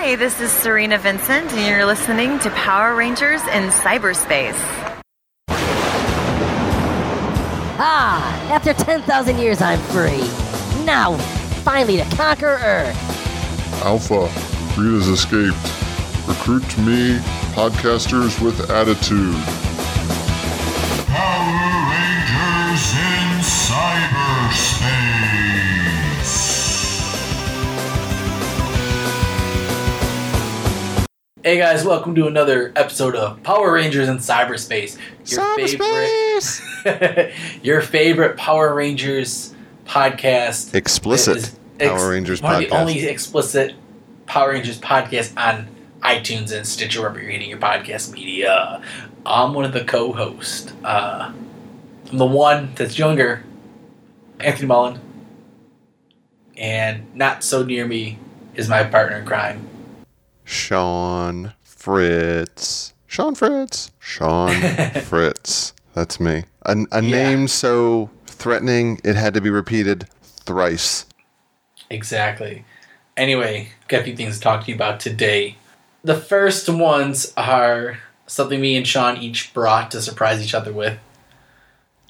Hi, this is Serena Vincent, and you're listening to Power Rangers in Cyberspace. Ah, after 10,000 years, I'm free. Now, finally to conquer Earth. Alpha, Rita's escaped. Recruit me, podcasters with attitude. Power Rangers in cyberspace. Hey guys, welcome to another episode of Power Rangers in Cyberspace. Your favorite Your favorite Power Rangers podcast. Explicit It is Power Rangers one of the only explicit Power Rangers podcast on iTunes and Stitcher wherever you're getting your podcast media. I'm one of the co-hosts. Uh, I'm the one that's younger, Anthony Mullen. And not so near me is my partner in crime, Sean Fritz. Sean Fritz. Sean Fritz. That's me. A, a Yeah. name so threatening it had to be repeated thrice. Exactly. Anyway, got a few things to talk to you about today. The first ones are something me and Sean each brought to surprise each other with.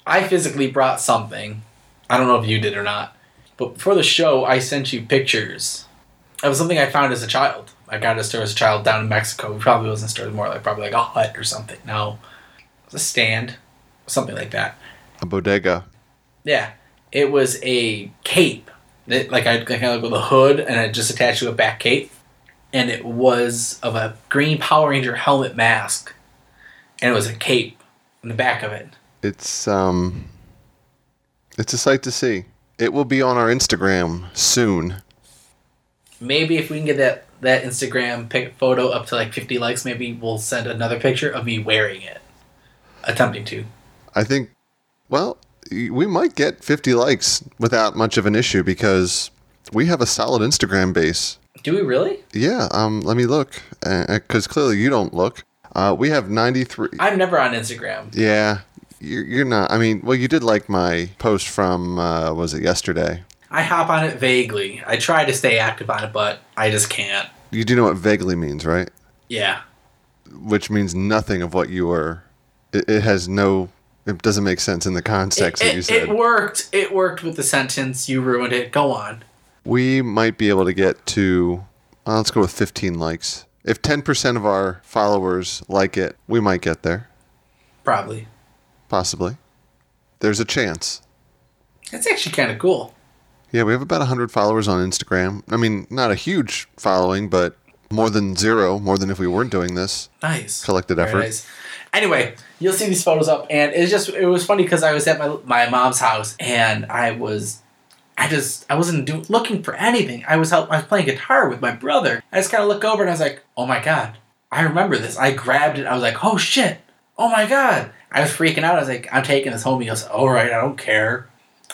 I physically brought something. I don't know if you did or not. But before the show, I sent you pictures. It was something I found as a child. I got it a store as a child down in Mexico. It probably wasn't a store, more like probably like a hut or something. No. It was a stand. Something like that. A bodega. Yeah, it was a cape. That, like I kind of with a hood and it just attached to a back cape, and it was of a green Power Ranger helmet mask, and it was a cape in the back of it. It's um it's a sight to see. It will be on our Instagram soon. Maybe if we can get that that Instagram pic photo up to like fifty likes, maybe we'll send another picture of me wearing it, attempting to. I think well, we might get 50 likes without much of an issue because we have a solid Instagram base. Do we really? Yeah, um, let me look, because clearly you don't look. Uh, we have 93. I'm never on Instagram. yeah, you're, you're not. I mean, well, you did like my post from, uh, was it yesterday? I hop on it vaguely. I try to stay active on it, but I just can't. You do know what vaguely means, right? Yeah. Which means nothing of what you were. It, it has no. It doesn't make sense in the context It, that you it, said. it worked. It worked with the sentence. You ruined it. Go on. we might be able to get to. Well, let's go with 15 likes. If 10% of our followers like it, we might get there. Probably. Possibly. There's a chance. That's actually kind of cool. Yeah, we have about 100 followers on Instagram. I mean, not a huge following, but more than zero, more than if we weren't doing this. Nice. Collected Very effort. nice. Anyway, you'll see these photos up, and it's just it was funny because I was at my my mom's house, and I was. I just I wasn't do, looking for anything. I was help, I was playing guitar with my brother. I just kind of look over and I was like, "Oh my god, I remember this." I grabbed it. I was like, "Oh shit! Oh my god!" I was freaking out. I was like, "I'm taking this home." He goes, "All right, I don't care."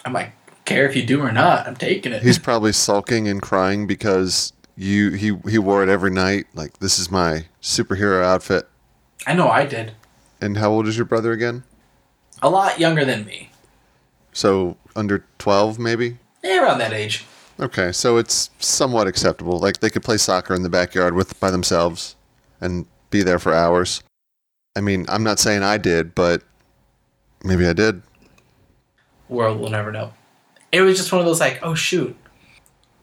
I'm like, "Care if you do or not? I'm taking it." He's probably sulking and crying because you he he wore it every night. Like this is my superhero outfit. I know I did. And how old is your brother again? A lot younger than me. So under 12 maybe? Yeah, around that age. Okay, so it's somewhat acceptable. Like they could play soccer in the backyard with by themselves and be there for hours. I mean, I'm not saying I did, but maybe I did. world will never know. It was just one of those like, oh shoot.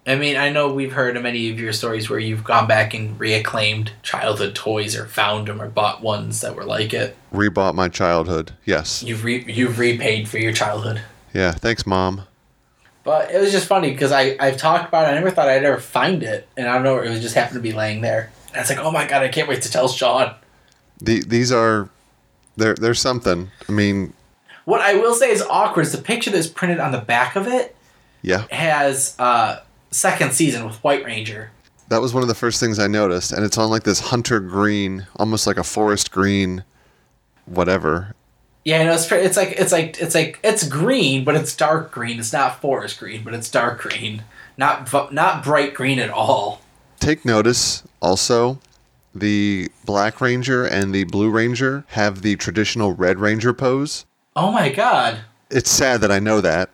I mean, I know we've heard of many of your stories where you've gone back and reacclaimed childhood toys or found them or bought ones that were like it. Rebought my childhood. Yes. You've re- you've repaid for your childhood. Yeah, thanks mom. But it was just funny because I I've talked about it. I never thought I'd ever find it, and I don't know. It was just happened to be laying there. And it's like, oh my god, I can't wait to tell Sean. The, these are there there's something. I mean, What I will say is awkward is the picture that's printed on the back of it yeah. has uh second season with White Ranger. That was one of the first things I noticed, and it's on like this hunter green, almost like a forest green, whatever. Yeah, no, it's it's like it's like it's like it's green, but it's dark green. It's not forest green, but it's dark green. Not not bright green at all. Take notice also, the Black Ranger and the Blue Ranger have the traditional Red Ranger pose. Oh my god. It's sad that I know that.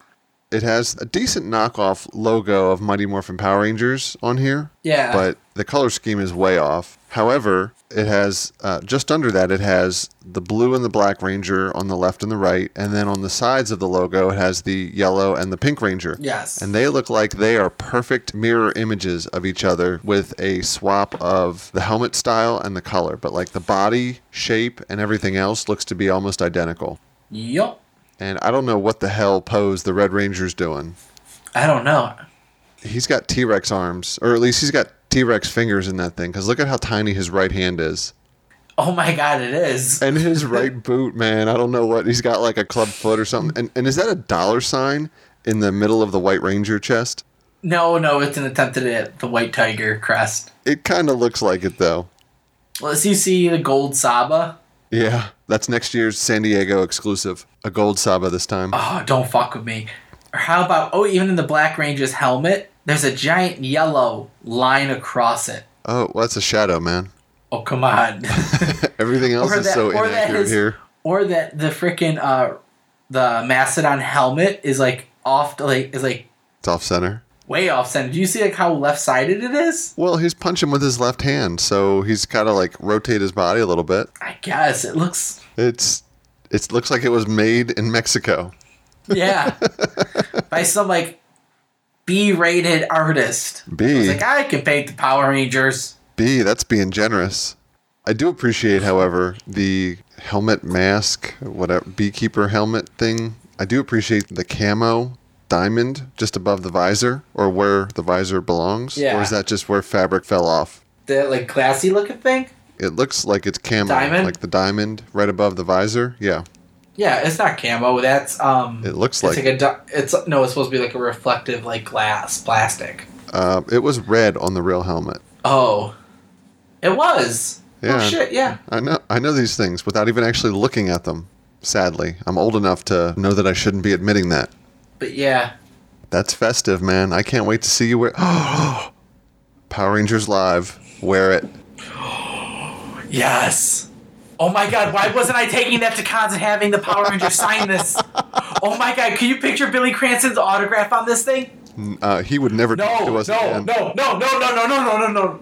It has a decent knockoff logo of Mighty Morphin Power Rangers on here, Yeah. but the color scheme is way off. However, it has uh, just under that, it has the blue and the black Ranger on the left and the right, and then on the sides of the logo, it has the yellow and the pink Ranger. Yes. And they look like they are perfect mirror images of each other with a swap of the helmet style and the color, but like the body shape and everything else looks to be almost identical. Yup. And I don't know what the hell pose the Red Ranger's doing. I don't know. He's got T Rex arms, or at least he's got T Rex fingers in that thing, because look at how tiny his right hand is. Oh my god, it is. And his right boot, man, I don't know what. He's got like a club foot or something. And, and is that a dollar sign in the middle of the White Ranger chest? No, no, it's an attempt at the white tiger crest. It kind of looks like it, though. Let's you see the gold Saba. Yeah, that's next year's San Diego exclusive. A gold Saba this time. Oh, don't fuck with me. Or how about oh, even in the Black Ranger's helmet, there's a giant yellow line across it. Oh, well, that's a shadow, man. Oh come on. Everything else Or is that- so inaccurate his- here. or that the freaking uh the Mastodon helmet is like off like is like It's off center. Way off center. Do you see like how left sided it is? Well, he's punching with his left hand, so he's got to like rotate his body a little bit. I guess it looks It's it looks like it was made in Mexico. yeah by some like B rated artist. B. It's like I can paint the Power Rangers. B, that's being generous. I do appreciate, however, the helmet mask, whatever beekeeper helmet thing. I do appreciate the camo diamond just above the visor, or where the visor belongs. Yeah. Or is that just where fabric fell off? The like classy looking thing. It looks like it's camo, Diamond? like the diamond right above the visor. Yeah, Yeah, it's not camo. That's um. it looks It's like. like a. di- It's no. It's supposed to be like a reflective, like glass, plastic. uh, it was red on the real helmet. Oh, it was. Yeah. Oh shit! Yeah. I know. I know these things without even actually looking at them. Sadly, I'm old enough to know that I shouldn't be admitting that. But yeah. That's festive, man. I can't wait to see you wear. Power Rangers Live. Wear it. Yes. Oh my god, why wasn't I taking that to cons and having the Power Rangers sign this? Oh my god, can you picture Billy Cranston's autograph on this thing? Uh, he would never No, no, us no, again. no, no, no, no, no, no, no, no.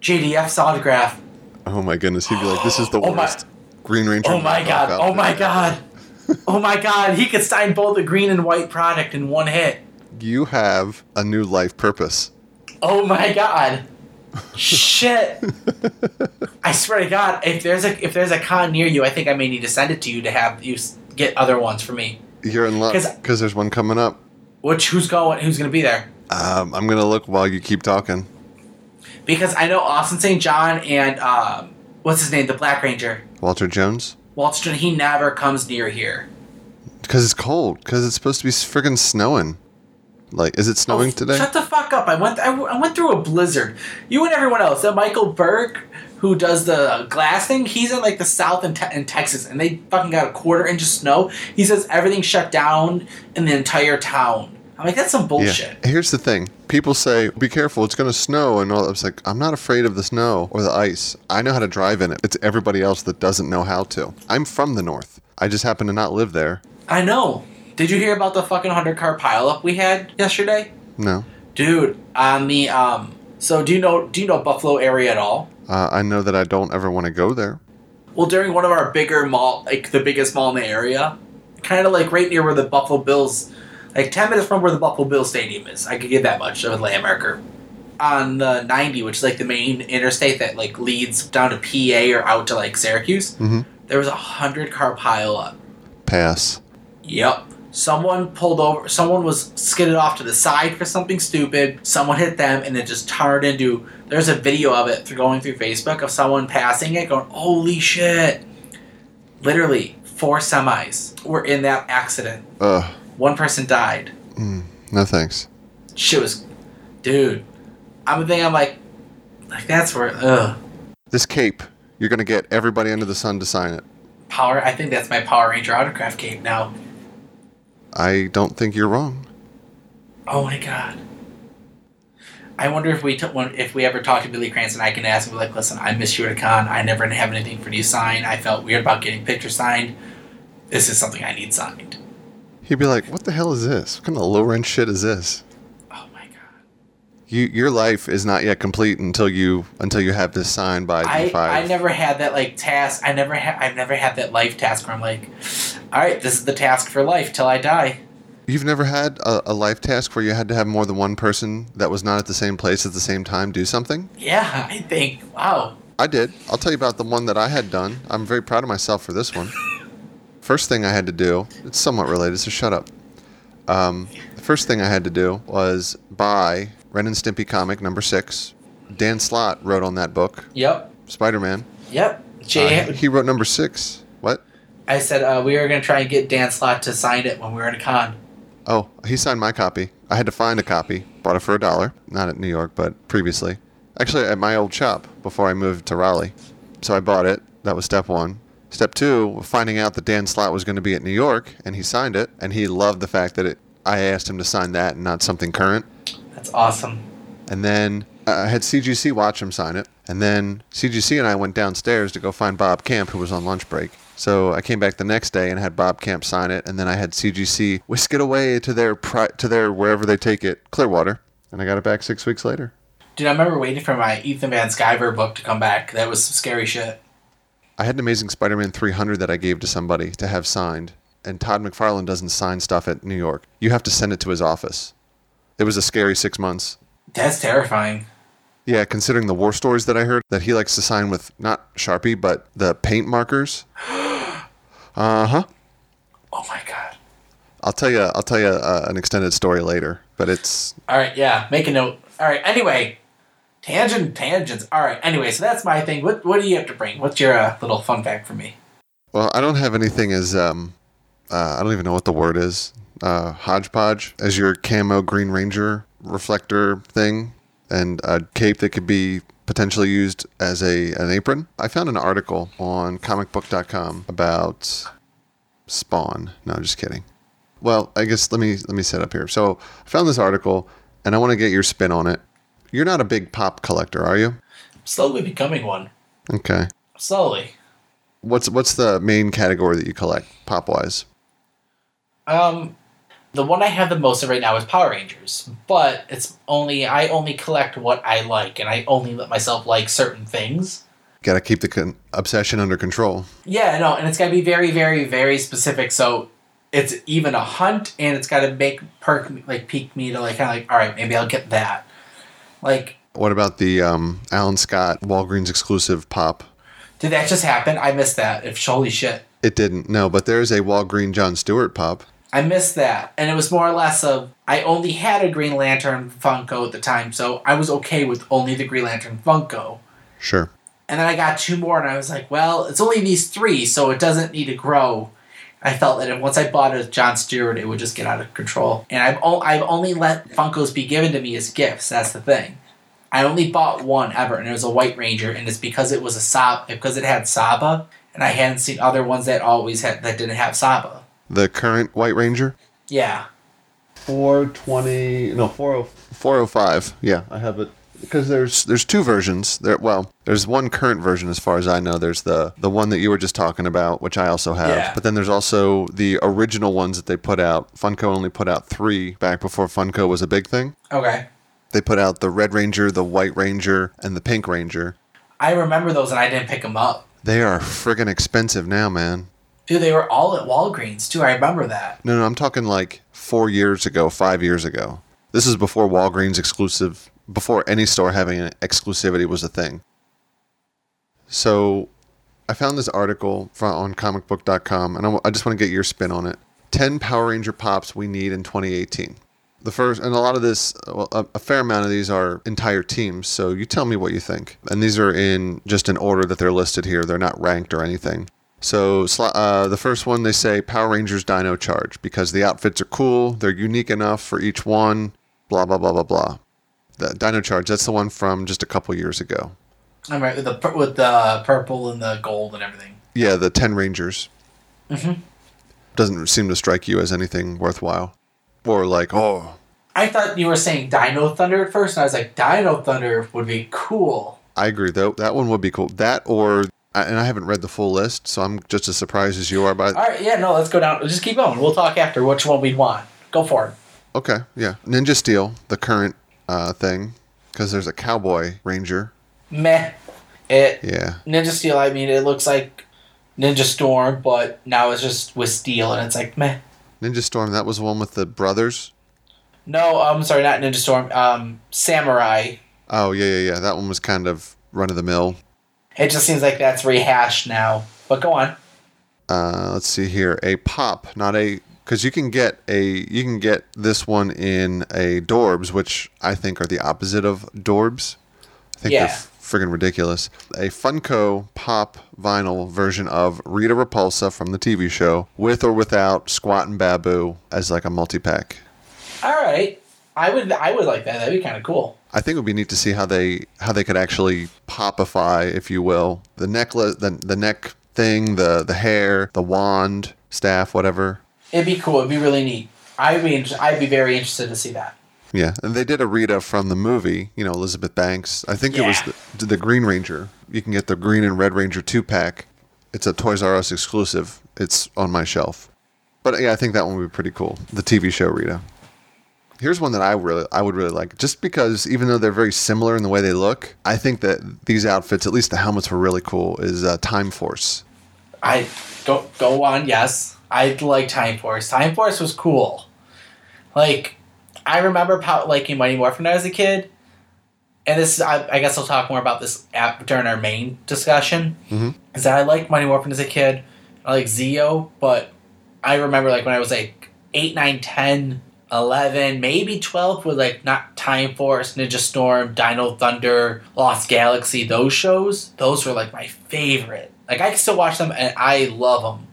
JDF's autograph. Oh my goodness, he'd be like, "This is the Oh my- worst." Green Ranger. Oh my god, oh my god. Oh my god, he could sign both the green and white product in one hit. You have a new life purpose. Oh my god. Shit. I swear to God, if there's a if there's a con near you, I think I may need to send it to you to have you get other ones for me. You're in luck because there's one coming up. Which who's going? Who's gonna be there? Um, I'm gonna look while you keep talking. Because I know Austin St. John and um, what's his name, the Black Ranger, Walter Jones. Walter. Stone, He never comes near here. Because it's cold. Because it's supposed to be friggin' snowing. Like, is it oh, snowing Oh, today? Shut the fuck up! I went. I, I went through a blizzard. You and everyone else. That Michael Berg, who does the glass thing, he's in like the south in, te- in Texas, and they fucking got a quarter inch of snow. He says everything shut down in the entire town. I'm like, that's some bullshit. Yeah. Here's the thing. People say, "Be careful, it's going to snow," and all. I was like, "I'm not afraid of the snow or the ice. I know how to drive in it. It's everybody else that doesn't know how to. I'm from the north. I just happen to not live there. I know. Did you hear about the fucking hundred car pileup we had yesterday, No, dude? On the um. So do you know? Do you know Buffalo area at all? uh, I know that I don't ever want to go there. Well, during one of our bigger mall, like the biggest mall in the area, kind of like right near where the Buffalo Bills, like 10 minutes from where the Buffalo Bill Stadium is. I could give that much of a landmarker. On the 90, which is like the main interstate that like leads down to PA or out to like Syracuse, Mhm. there was a 100 car pile up. Pass. Yep. Someone pulled over, someone was skidded off to the side for something stupid. Someone hit them and it just turned into. There's a video of it through going through Facebook of someone passing it going, holy shit. Literally, four semis were in that accident. Ugh. One person died. Mm, no thanks. Shit was. Dude. I'm thinking, I'm like, like that's where, ugh. This cape, you're going to get everybody under the sun to sign it. Power, I think that's my Power Ranger autograph cape now. I don't think you're wrong. Oh my god. I wonder if we t- if we ever talk to Billy Cranston, I can ask him like, "Listen, I miss you at a con. I never have anything for you signed. I felt weird about getting pictures signed. This is something I need signed." He'd be like, "What the hell is this? What kind of low rent shit is this?" Oh my god. You, your life is not yet complete until you until you have this signed by I, D5. I never had that like task. I never had. I've never had that life task where I'm like, all right, this is the task for life till I die. You've never had a, a life task where you had to have more than one person that was not at the same place at the same time do something? Yeah, I think. Wow. I did. I'll tell you about the one that I had done. I'm very proud of myself for this one. First thing I had to do, it's somewhat related, so shut up. Um, the first thing I had to do was buy Ren and Stimpy comic number six. Dan Slott wrote on that book, Yep. Spider Man. Yep. Jay, Uh, he wrote number six. What? I said uh, we were gonna try and get Dan Slott to sign it when we were at a con. Oh, he signed my copy. I had to find a copy. Bought it for a dollar. Not at New York, but previously. Actually, at my old shop before I moved to Raleigh. So I bought it. That was step one. Step two, finding out that Dan Slott was going to be at New York, and he signed it, and he loved the fact that it. I asked him to sign that and not something current. That's awesome. And then uh, I had CGC watch him sign it. And then CGC and I went downstairs to go find Bob Camp, who was on lunch break. So I came back the next day and had Bob Camp sign it, and then I had CGC whisk it away to their pri- to their wherever they take it, Clearwater, and I got it back six weeks later. Dude, I remember waiting for my Ethan Van Sciver book to come back. That was some scary shit. I had an Amazing Spider-Man 300 that I gave to somebody to have signed, and Todd McFarlane doesn't sign stuff at New York. You have to send it to his office. It was a scary six months. That's terrifying. Yeah, considering the war stories that I heard, that he likes to sign with not Sharpie, but the paint markers. Uh huh. Oh my god. I'll tell you. I'll tell you uh, an extended story later, but it's All right, yeah, make a note. All right, anyway, tangent, tangents. All right, anyway, so that's my thing. What what do you have to bring? What's your uh, little fun fact for me? well. I don't have anything as um, uh, I don't even know what the word is. Uh, hodgepodge as your camo Green Ranger reflector thing, and a cape that could be potentially used as a an apron. I found an article on comicbook.com about Spawn. No, just kidding. Well, I guess let me let me set up here. So I found this article, and I want to get your spin on it. You're not a big pop collector, are you? Slowly becoming one. Okay. Slowly. What's what's the main category that you collect pop wise? Um, the one I have the most of right now is Power Rangers, but it's only I only collect what I like, and I only let myself like certain things. Got to keep the con- obsession under control. Yeah, no, and it's got to be very, very, very specific. So it's even a hunt, and it's got to make perk me- like pique me to like kind of like, all right, maybe I'll get that. Like, What about the um, Alan Scott Walgreens exclusive pop? did that just happen? I missed that. If holy shit, It didn't. No, but there's a Walgreen John Stewart pop. I missed that, and it was more or less of I only had a Green Lantern Funko at the time, so I was okay with only the Green Lantern Funko. Sure. And then I got two more, and I was like, well, it's only these three, so it doesn't need to grow. I felt that if once I bought a John Stewart, it would just get out of control. And I've, o- I've only let Funkos be given to me as gifts. That's the thing. I only bought one ever, and it was a White Ranger, and it's because it was a Saba, because it had Saba, and I hadn't seen other ones that always had that didn't have Saba. The current White Ranger. Yeah, 420 no 405 yeah i have it because there's there's two versions there well there's one current version as far as i know there's the the one that you were just talking about which i also have Yeah. but then there's also the original ones that they put out funko only put out three back before funko was a big thing okay. they put out the red ranger the white ranger and the pink ranger I remember those, and I didn't pick them up. they are friggin' expensive now man Dude, they were all at Walgreens too. I remember that. No, no, I'm talking like four years ago, five years ago. This is before Walgreens exclusive, before any store having an exclusivity was a thing. So I found this article from, on comicbook.com, and I just want to get your spin on it. 10 Power Ranger pops we need in 2018. The first, and a lot of this, well, a, a fair amount of these are entire teams, so you tell me what you think. And these are in just an order that they're listed here, they're not ranked or anything. So uh, the first one they say Power Rangers Dino Charge because the outfits are cool, they're unique enough for each one. Blah blah blah blah blah. The Dino Charge that's the one from just a couple years ago. I'm right with the with the purple and the gold and everything. Yeah, the Ten Rangers. Mhm. Doesn't seem to strike you as anything worthwhile, or like oh I thought you were saying Dino Thunder at first, and I was like, Dino Thunder would be cool. I agree though that one would be cool. That or I, and I haven't read the full list, so I'm just as surprised as you are. By All right, yeah, no, let's go down. Just keep going. We'll talk after which one we want. Go for it. okay, yeah, Ninja Steel, the current uh, thing, because there's a Cowboy Ranger. Meh. It Yeah, Ninja Steel. I mean, it looks like Ninja Storm, but now it's just with steel, and it's like meh. Ninja Storm. That was the one with the brothers. No, I'm sorry, not Ninja Storm. Um, Samurai. Oh yeah, yeah, yeah. That one was kind of run of the mill. It just seems like that's rehashed now. But go on. Uh, let's see here. A pop, not a, because you can get a, you can get this one in a Dorbz, which I think are the opposite of Dorbz. I think Yeah. they're friggin' ridiculous. A Funko pop vinyl version of Rita Repulsa from the TV show, with or without Squatt and Baboo as like a multi pack. All right, I would I would like that. That'd be kind of cool. I think it would be neat to see how they how they could actually popify, if you will, the necklace, the the neck thing, the the hair, the wand, staff, whatever. It'd be cool. It'd be really neat. I'd be inter- I'd be very interested to see that. Yeah, and they did a Rita from the movie. You know, Elizabeth Banks. I think it was the, the Green Ranger. You can get the Green and Red Ranger two pack. It's a Toys R Us exclusive. It's on my shelf. But yeah, I think that one would be pretty cool. The TV show Rita. Here's one that I really I would really like, just because even though they're very similar in the way they look, I think that these outfits, at least the helmets, were really cool. Is uh, Time Force. I go go on. Yes, I like Time Force. Time Force was cool. Like I remember how liking Mighty Morphin when I was a kid, and this I, I guess I'll talk more about this at, during our main discussion. Mhm. Is that I liked Mighty Morphin as a kid. I like Zeo, but I remember like when I was like 8, 9, 10, 11, maybe 12 with like not Time Force, Ninja Storm, Dino Thunder, Lost Galaxy, those shows, those were like my favorite. Like I can still watch them and I love them.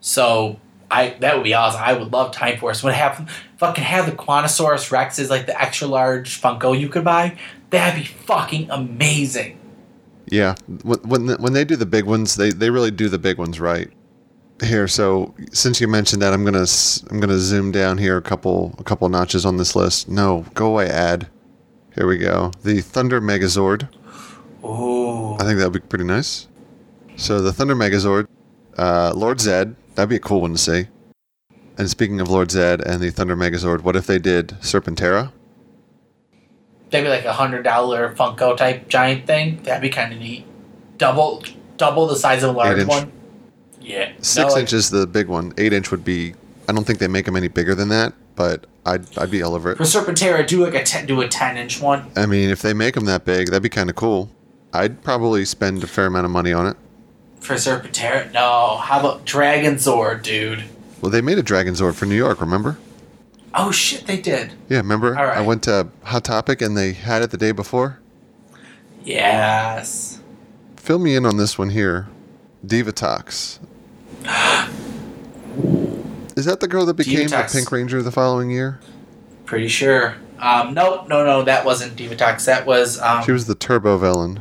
So I that would be awesome. I would love Time Force. Would have fucking have the Quantasaurus Rexes like the extra large Funko you could buy. That'd be fucking amazing. Yeah, when when, the, when they do the big ones, they, they really do the big ones right. Here, so since you mentioned that, I'm gonna I'm gonna zoom down here a couple a couple notches on this list. No, go away, ad. Here we go. The Thunder Megazord. Oh. I think that'd be pretty nice. So the Thunder Megazord, uh, Lord Zed. That'd be a cool one to see. And speaking of Lord Zed and the Thunder Megazord, what if they did Serpentera? That'd be like a hundred dollar Funko type giant thing. That'd be kind of neat. Double, double the size of a large inch. one. Yeah. Six No, like- inches, the big one. Eight inch would be. I don't think they make them any bigger than that, but I'd I'd be all over it. For Serpentera, do like a ten, do a ten inch one. I mean, if they make them that big, that'd be kind of cool. I'd probably spend a fair amount of money on it. For Serpentera, no. How about Dragon Zord, dude? Well, they made a Dragon Zord for New York, remember? Oh shit, they did. Yeah, remember? All right. I went to Hot Topic and they had it the day before. Yes. Fill me in on this one here. Divatox. Is that the girl that became the Pink Ranger the following year? Pretty sure. Um, nope, no, no, that wasn't Divatox. That was um, She was the Turbo villain.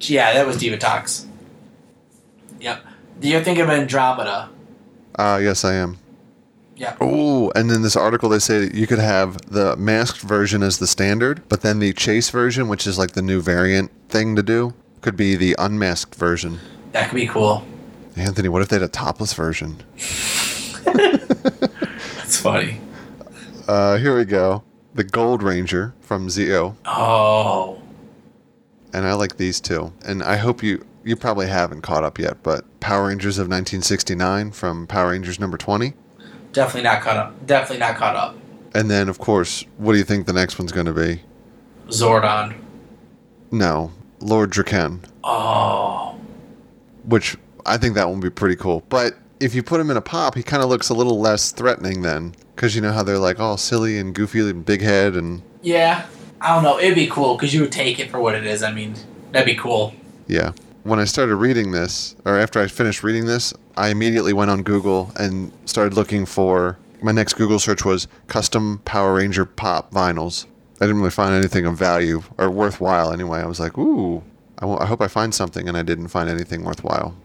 yeah, that was Divatox. Yep. Do you think of Andromeda. Ah, yes, I am. Yep. Oh, and in this article they say that you could have the masked version as the standard, but then the chase version, which is like the new variant thing to do, could be the unmasked version. That could be cool. Anthony, what if they had a topless version? That's funny. Uh, here we go. The Gold Ranger from Zeo, Oh. and I like these two. And I hope you you probably haven't caught up yet, but Power Rangers of 1969 from Power Rangers number 20. Definitely not caught up. Definitely not caught up. And then, of course, what do you think the next one's going to be? Zordon. No, Lord Drakkon. Oh. which I think that one would be pretty cool. But if you put him in a pop, he kind of looks a little less threatening then, because you know how they're like all silly and goofy and big head and Yeah. I don't know. It'd be cool because you would take it for what it is. I mean, that'd be cool. yeah. When I started reading this, or after I finished reading this, I immediately went on Google and started looking for. My next Google search was custom Power Ranger pop vinyls. I didn't really find anything of value or worthwhile anyway. I was like, ooh, I hope I find something, and I didn't find anything worthwhile.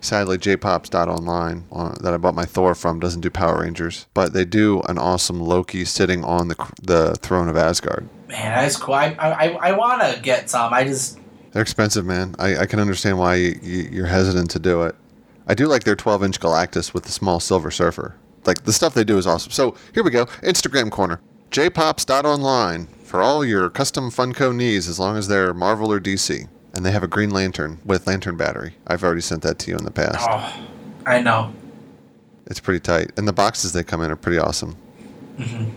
Sadly, jpops.online uh, that I bought my Thor from doesn't do Power Rangers, but they do an awesome Loki sitting on the the throne of Asgard. Man, that's cool. I I, I want to get some. I just They're expensive, man. I, I can understand why you, you, you're hesitant to do it. I do like their 12 inch Galactus with the small Silver Surfer. Like, the stuff they do is awesome. So, here we go Instagram corner. jpops.online for all your custom Funko needs as long as they're Marvel or DC. And they have a Green Lantern with Lantern battery. I've already sent that to you in the past. Oh, I know. It's pretty tight. And the boxes they come in are pretty awesome. Mm-hmm.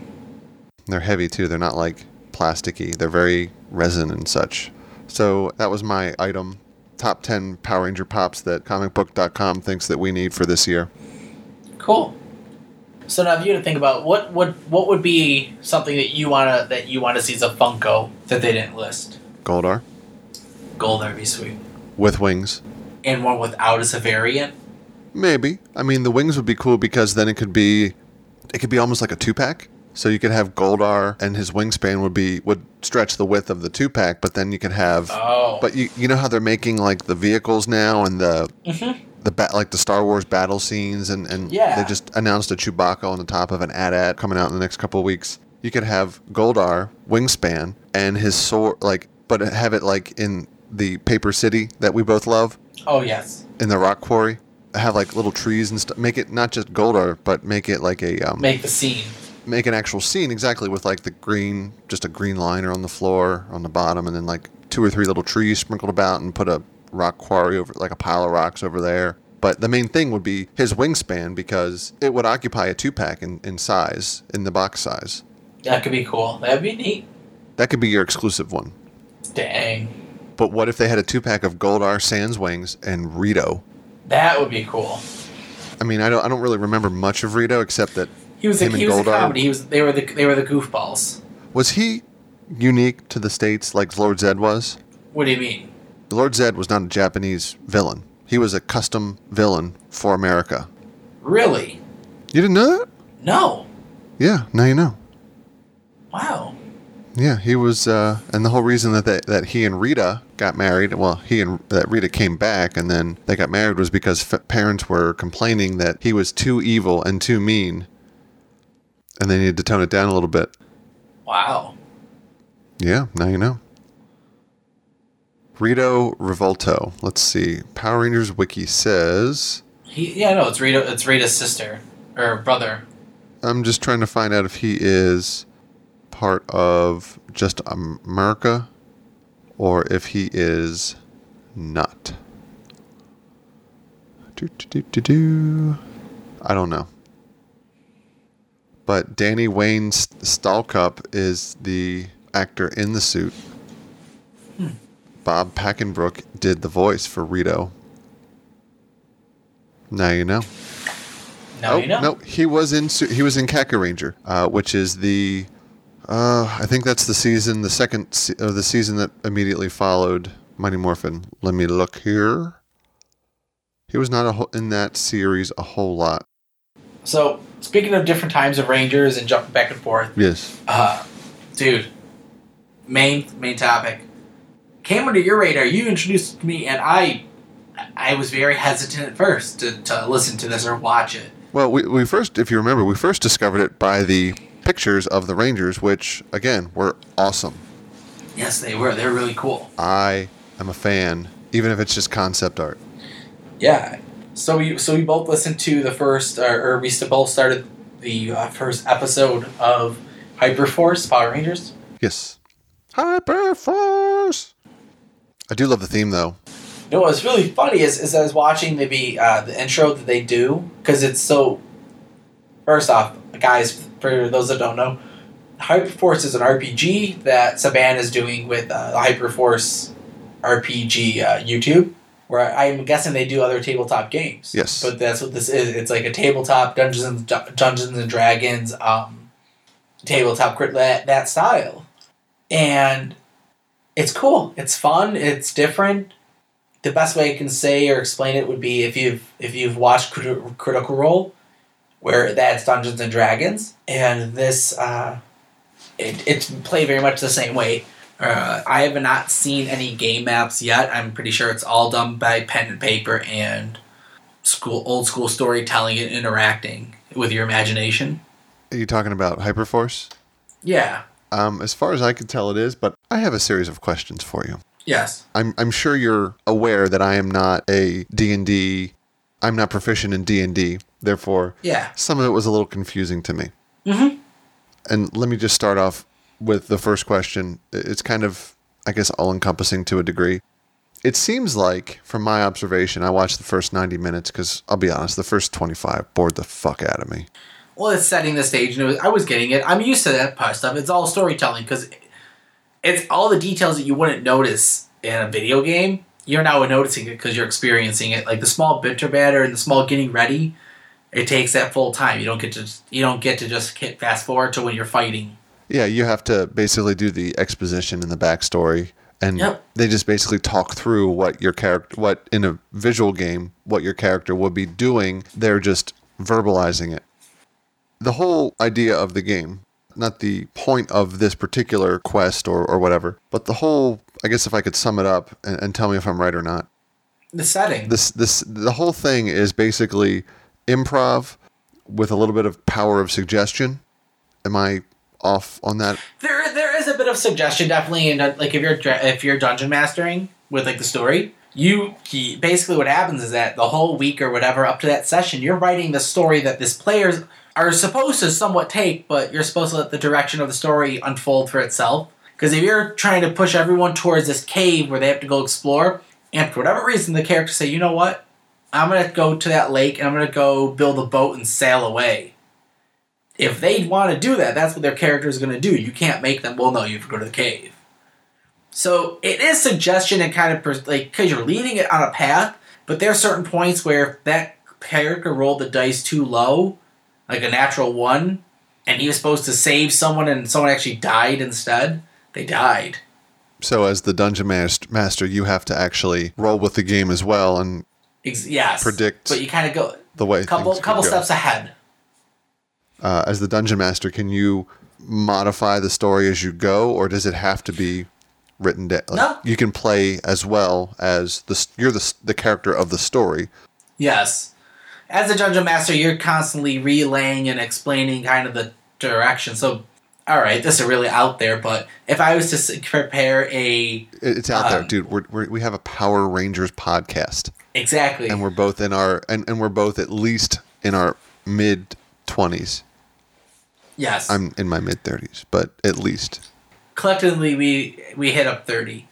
They're heavy too. They're not like plasticky. They're very resin and such. So that was my item. Top 10 Power Ranger pops that comicbook.com thinks that we need for this year. Cool. So now, if you had to think about what what what would be something that you wanna that you want to see as a Funko that they didn't list. Goldar Gold, that'd be sweet. with wings. And one without as a variant. Maybe. I mean, the wings would be cool because then it could be, it could be almost like a two pack. So you could have Goldar, and his wingspan would be would stretch the width of the two pack. But then you could have, Oh. but you you know how they're making like the vehicles now and the the ba- like the Star Wars battle scenes and and Yeah. they just announced a Chewbacca on the top of an AT-AT coming out in the next couple of weeks. You could have Goldar wingspan and his sword like, but have it like in the Paper City that we both love Oh yes. in the rock quarry have like little trees and stuff make it not just goldar but make it like a um, Make the scene. Make an actual scene exactly with like the green just a green liner on the floor on the bottom and then like two or three little trees sprinkled about and put a rock quarry over like a pile of rocks over there but the main thing would be his wingspan because it would occupy a two pack in, in size in the box size That could be cool. That'd be neat. that could be your exclusive one Dang. but what if they had a two pack of goldar sans wings and rito That would be cool. i mean i don't i don't really remember much of rito except that He was a, he was a comedy. He was they were the they were the goofballs. Was he unique to the states like Lord Zed was? What do you mean? Lord Zed was not a Japanese villain. He was a custom villain for America. Really? You didn't know that? No. Yeah, now you know. Wow. Yeah, he was, uh, and the whole reason that they, that he and Rita got married, well, he and that Rita came back and then they got married was because f- parents were complaining that he was too evil and too mean, and they needed to tone it down a little bit. Wow. Yeah, now you know. Rito Revolto. Let's see. Power Rangers Wiki says. He yeah no it's Rita it's Rita's sister or brother. I'm just trying to find out if he is part of just America or if he is not. Do, do, do, do, do. I don't know. But Danny Wayne Stallcup is the actor in the suit. Bob Papenbrook did the voice for Rito. Now you know. Now oh, you know. no, he was in he was in Kakuranger, uh, which is the uh, I think that's the season, the second se- uh, the season that immediately followed Mighty Morphin. Let me look here. He was not a in that series a whole lot. So speaking of different times of Rangers and jumping back and forth, Yes. uh, dude, main main topic came under your radar. You introduced me, and I I was very hesitant at first to, to listen to this or watch it. Well, we, we first, if you remember, we first discovered it by the pictures of the Rangers, which again were awesome. Yes, they were. They're really cool. I am a fan, even if it's just concept art. Yeah. So we so we both listened to the first, or, or we both started the uh, first episode of Hyperforce Power Rangers. Yes. Hyperforce. I do love the theme though. You know what's really funny is, is I was watching maybe uh, the intro that they do because it's so. First off, guys, for those that don't know, Hyperforce is an RPG that Saban is doing with uh, the Hyperforce RPG uh, YouTube, where I'm guessing they do other tabletop games. Yes. but that's what this is. It's like a tabletop Dungeons and Dungeons and Dragons um, tabletop crit that that style, and it's cool. It's fun. It's different the best way I can say or explain it would be if you've if you've watched Crit- Critical Role, where that's Dungeons and Dragons, and this uh, it, it's played very much the same way. Uh, I have not seen any game maps yet. I'm pretty sure it's all done by pen and paper and school old school storytelling and interacting with your imagination. Are you talking about Hyperforce? Yeah. Um, as far as I can tell, it is, but I have a series of questions for you. Yes. I'm I'm sure you're aware that I am not a D&D I'm not proficient in D&D. Therefore, Yeah. some of it was a little confusing to me. Mm-hmm. And let me just start off with the first question. It's kind of, I guess, all encompassing to a degree. It seems like, from my observation, I watched the first 90 minutes because I'll be honest, the first 25 bored the fuck out of me. Well, it's setting the stage, and was, I was getting it. I'm used to that part of stuff. It's all storytelling because it's all the details that you wouldn't notice in a video game. You're now noticing it because you're experiencing it. Like the small bitter batter and the small getting ready, it takes that full time. You don't get to you don't get to just hit fast forward to when you're fighting. Yeah, you have to basically do the exposition and the backstory, and Yep. they just basically talk through what your character, what in a visual game, what your character would be doing. They're just verbalizing it. The whole idea of the game, not the point of this particular quest or, or whatever, but the whole, I guess if I could sum it up and, and tell me if I'm right or not, The setting. this this the whole thing is basically improv with a little bit of power of suggestion. Am I off on that? There, there is a bit of suggestion definitely, and like if you're if you're dungeon mastering with like the story, you basically what happens is that the whole week or whatever up to that session, you're writing the story that this players are supposed to somewhat take, but you're supposed to let the direction of the story unfold for itself. Because if you're trying to push everyone towards this cave where they have to go explore, and for whatever reason the characters say, you know what, I'm gonna go to that lake and I'm gonna go build a boat and sail away if they want to do that, that's what their character is going to do. You can't make them. Well, no, you have to go to the cave. So it is suggestion and kind of pers- like because you're leading it on a path, but there are certain points where if that character rolled the dice too low, like a natural one, and he was supposed to save someone and someone actually died instead. They died. So as the dungeon mas- master, you have to actually roll with the game as well, and Ex- yes, Predict but you kind of go the way couple could couple go. steps ahead. Uh, as the dungeon master, can you modify the story as you go, or does it have to be written down? Like, No. You can play as well as the you're the the character of the story. Yes. As a dungeon master, you're constantly relaying and explaining kind of the direction. So, all right, this is really out there, but if I was to prepare a It's out there, Um, dude. We're, we're, we have a Power Rangers podcast, exactly, and we're both in our and, and we're both at least in our mid twenties. yes, I'm in my mid thirties, but at least. collectively we we hit up thirty.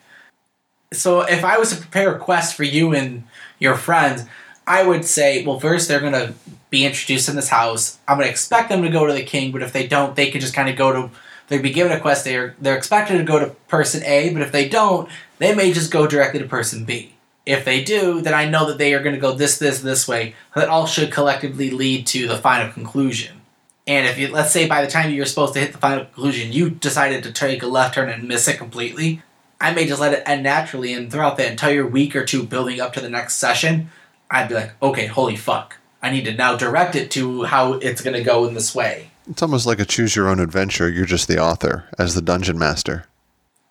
So if I was to prepare a quest for you and your friends, I would say, well, first they're gonna be introduced in this house. I'm gonna expect them to go to the king, but if they don't, they can just kind of go to. They'd be given a quest. They're they're expected to go to person A, but if they don't, they may just go directly to person B. If they do, then I know that they are going to go this, this, this way. That all should collectively lead to the final conclusion. And if you, let's say by the time you're supposed to hit the final conclusion, you decided to take a left turn and miss it completely, I may just let it end naturally. And throughout the entire week or two building up to the next session, I'd be like, okay, holy fuck. I need to now direct it to how it's going to go in this way. It's almost like a choose your own adventure. You're just the author as the dungeon master.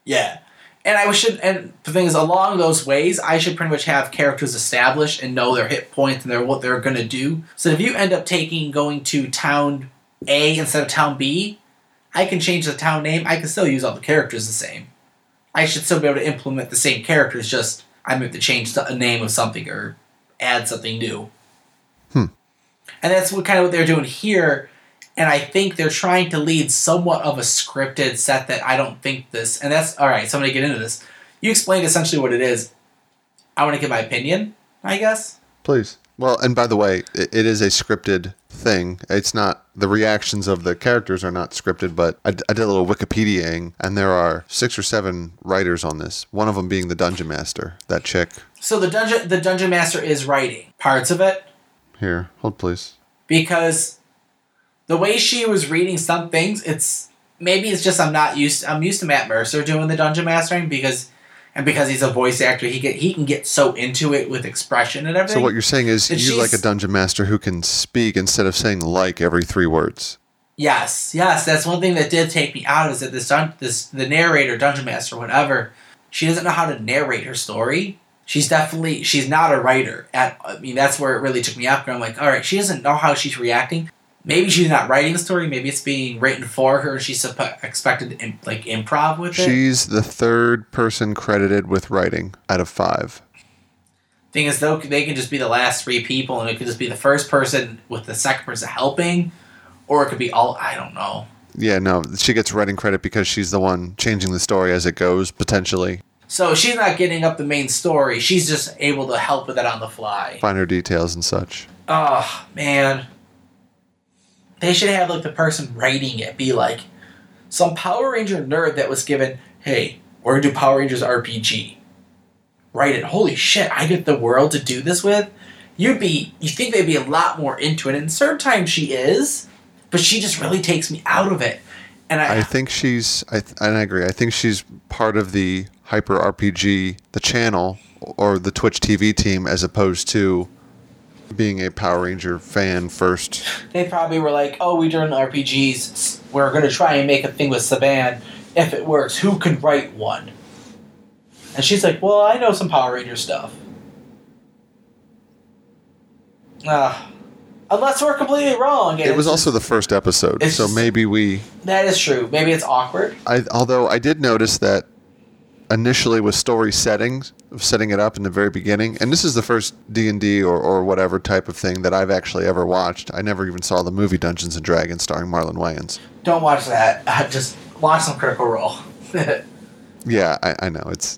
Yeah. And I should, and the thing is, along those ways, I should pretty much have characters established and know their hit points and their what they're gonna do. So if you end up taking going to town A instead of town B, I can change the town name. I can still use all the characters the same. I should still be able to implement the same characters. Just I may have to change the name of something or add something new. Hmm. And that's what kind of what they're doing here and I think they're trying to lead somewhat of a scripted set that I don't think this. And that's all right. So I'm gonna get into this. You explained essentially what it is. I want to give my opinion. I guess. Please. Well, and by the way, it, it is a scripted thing. It's not the reactions of the characters are not scripted, but I did a little Wikipediaing, and there are six or seven writers on this. One of them being the dungeon master, that chick. So the dungeon the dungeon master is writing parts of it Here, hold please. because the way she was reading some things, it's maybe it's just I'm not used. I'm used to Matt Mercer doing the dungeon mastering because. And because he's a voice actor, he get he can get so into it with expression and everything. So what you're saying is And you like a dungeon master who can speak instead of saying like every three words. Yes, yes, that's one thing that did take me out is that this dun- this the narrator, dungeon master, whatever, she doesn't know how to narrate her story. She's definitely she's not a writer. At I mean, that's where it really took me out. I'm like, all right, she doesn't know how she's reacting. Maybe she's not writing the story. Maybe it's being written for her. and She's expected to im- like improv with it. She's the third person credited with writing out of five. Thing is, though, they can just be the last three people, and it could just be the first person with the second person helping, or it could be all. I don't know. Yeah, no, she gets writing credit because she's the one changing the story as it goes, potentially. So she's not getting up the main story. She's just able to help with it on the fly. Finer details and such. Oh man, they should have like the person writing it be like some Power Ranger nerd that was given, "Hey, we're gonna do Power Rangers RPG." Write it. Holy shit! I get the world to do this with. You'd be. You think they'd be a lot more into it, and sometimes she is, but she just really takes me out of it. And I, I think she's, I, th- and I agree, I think she's part of the Hyper RPG, the channel, or the Twitch TV team, as opposed to being a Power Ranger fan first. they probably were like, "Oh, we're doing RPGs. We're gonna try and make a thing with Saban. If it works, who can write one?" And she's like, "Well, I know some Power Ranger stuff." Ah, unless we're completely wrong. It was also the first episode, so maybe we. that is true. Maybe it's awkward. I although I did notice that initially with story settings, of setting it up in the very beginning, and this is the first D and D or or whatever type of thing that I've actually ever watched. I never even saw the movie Dungeons and Dragons starring Marlon Wayans. Don't watch that. Uh, just watch some Critical Role. Yeah, I, I know it's,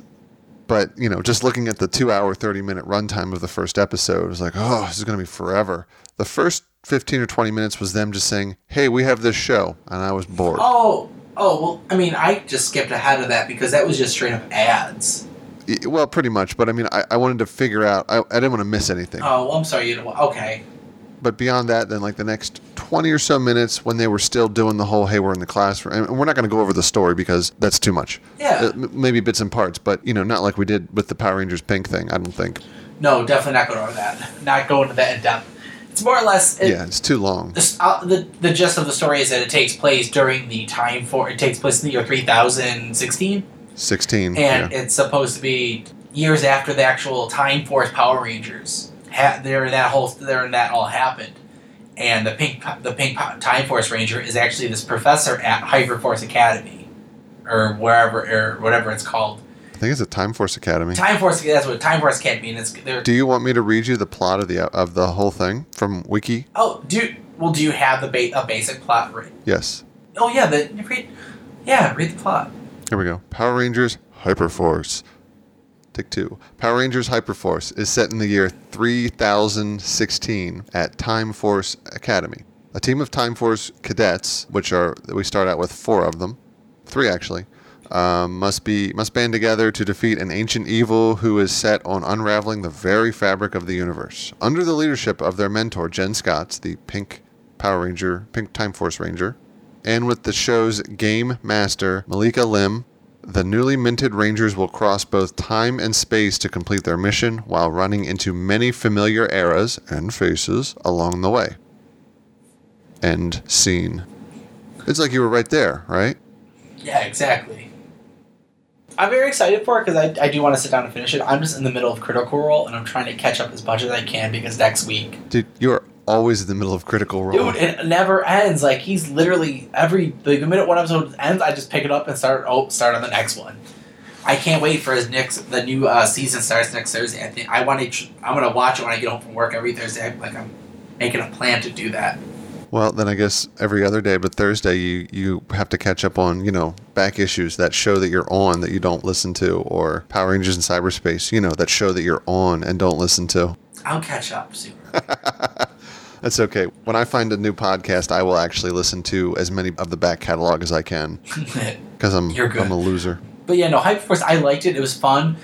but you know, just looking at the two-hour, thirty-minute runtime of the first episode, it was like, oh, this is gonna be forever. The first fifteen or twenty minutes was them just saying, "Hey, we have this show," and I was bored. oh, oh well. I mean, I just skipped ahead of that because that was just straight up ads. Y- Well, pretty much, but I mean, I, I wanted to figure out. I, I didn't want to miss anything. Oh, well, I'm sorry. You know? Okay. but beyond that, then like the next 20 or so minutes when they were still doing the whole, hey, we're in the classroom, and we're not going to go over the story because that's too much. Yeah. Uh, maybe bits and parts, but you know, not like we did with the Power Rangers Pink thing. I don't think. No, definitely not going over that. Not going to that in depth. It's more or less. It, yeah, it's too long. this, uh, the the gist of the story is that it takes place during the time for it takes place in the year 3016 16. and yeah. it's supposed to be years after the actual time force power rangers ha- there that whole there and that all happened and the pink the pink time force ranger is actually this professor at hyperforce academy or wherever or whatever it's called I think it's a Time Force Academy. time force that's what time force academy and it's Do you want me to read you the plot of the of the whole thing from Wiki? oh do well do you have the ba- a basic plot Yes. oh yeah the read yeah read the plot Here we go. Power Rangers Hyperforce. Take two. Power Rangers Hyperforce is set in the year 3016 at Time Force Academy. A team of Time Force cadets, which are we start out with four of them, three actually, um, must be must band together to defeat an ancient evil who is set on unraveling the very fabric of the universe. Under the leadership of their mentor Jen Scotts, the Pink Power Ranger, Pink Time Force Ranger, and with the show's game master, Malika Lim, the newly minted Rangers will cross both time and space to complete their mission while running into many familiar eras and faces along the way. End scene. It's like you were right there, right? Yeah, exactly. I'm very excited for it because I, I do want to sit down and finish it. I'm just in the middle of Critical Role and I'm trying to catch up as much as I can because next week, Dude, you are always in the middle of critical role. dude, it never ends. Like he's literally every like, the minute one episode ends, I just pick it up and start oh start on the next one. I can't wait for his next the new uh, season starts next Thursday. I think I want to. I'm gonna watch it when I get home from work every Thursday. Like I'm making a plan to do that. Well, then I guess every other day, but Thursday you you have to catch up on you know back issues that show that you're on that you don't listen to, or Power Rangers in cyberspace, you know that show that you're on and don't listen to. I'll catch up soon. That's okay. When I find a new podcast, I will actually listen to as many of the back catalog as I can because I'm You're good. I'm a loser. But yeah, no, Hyperforce, I liked it. It was fun.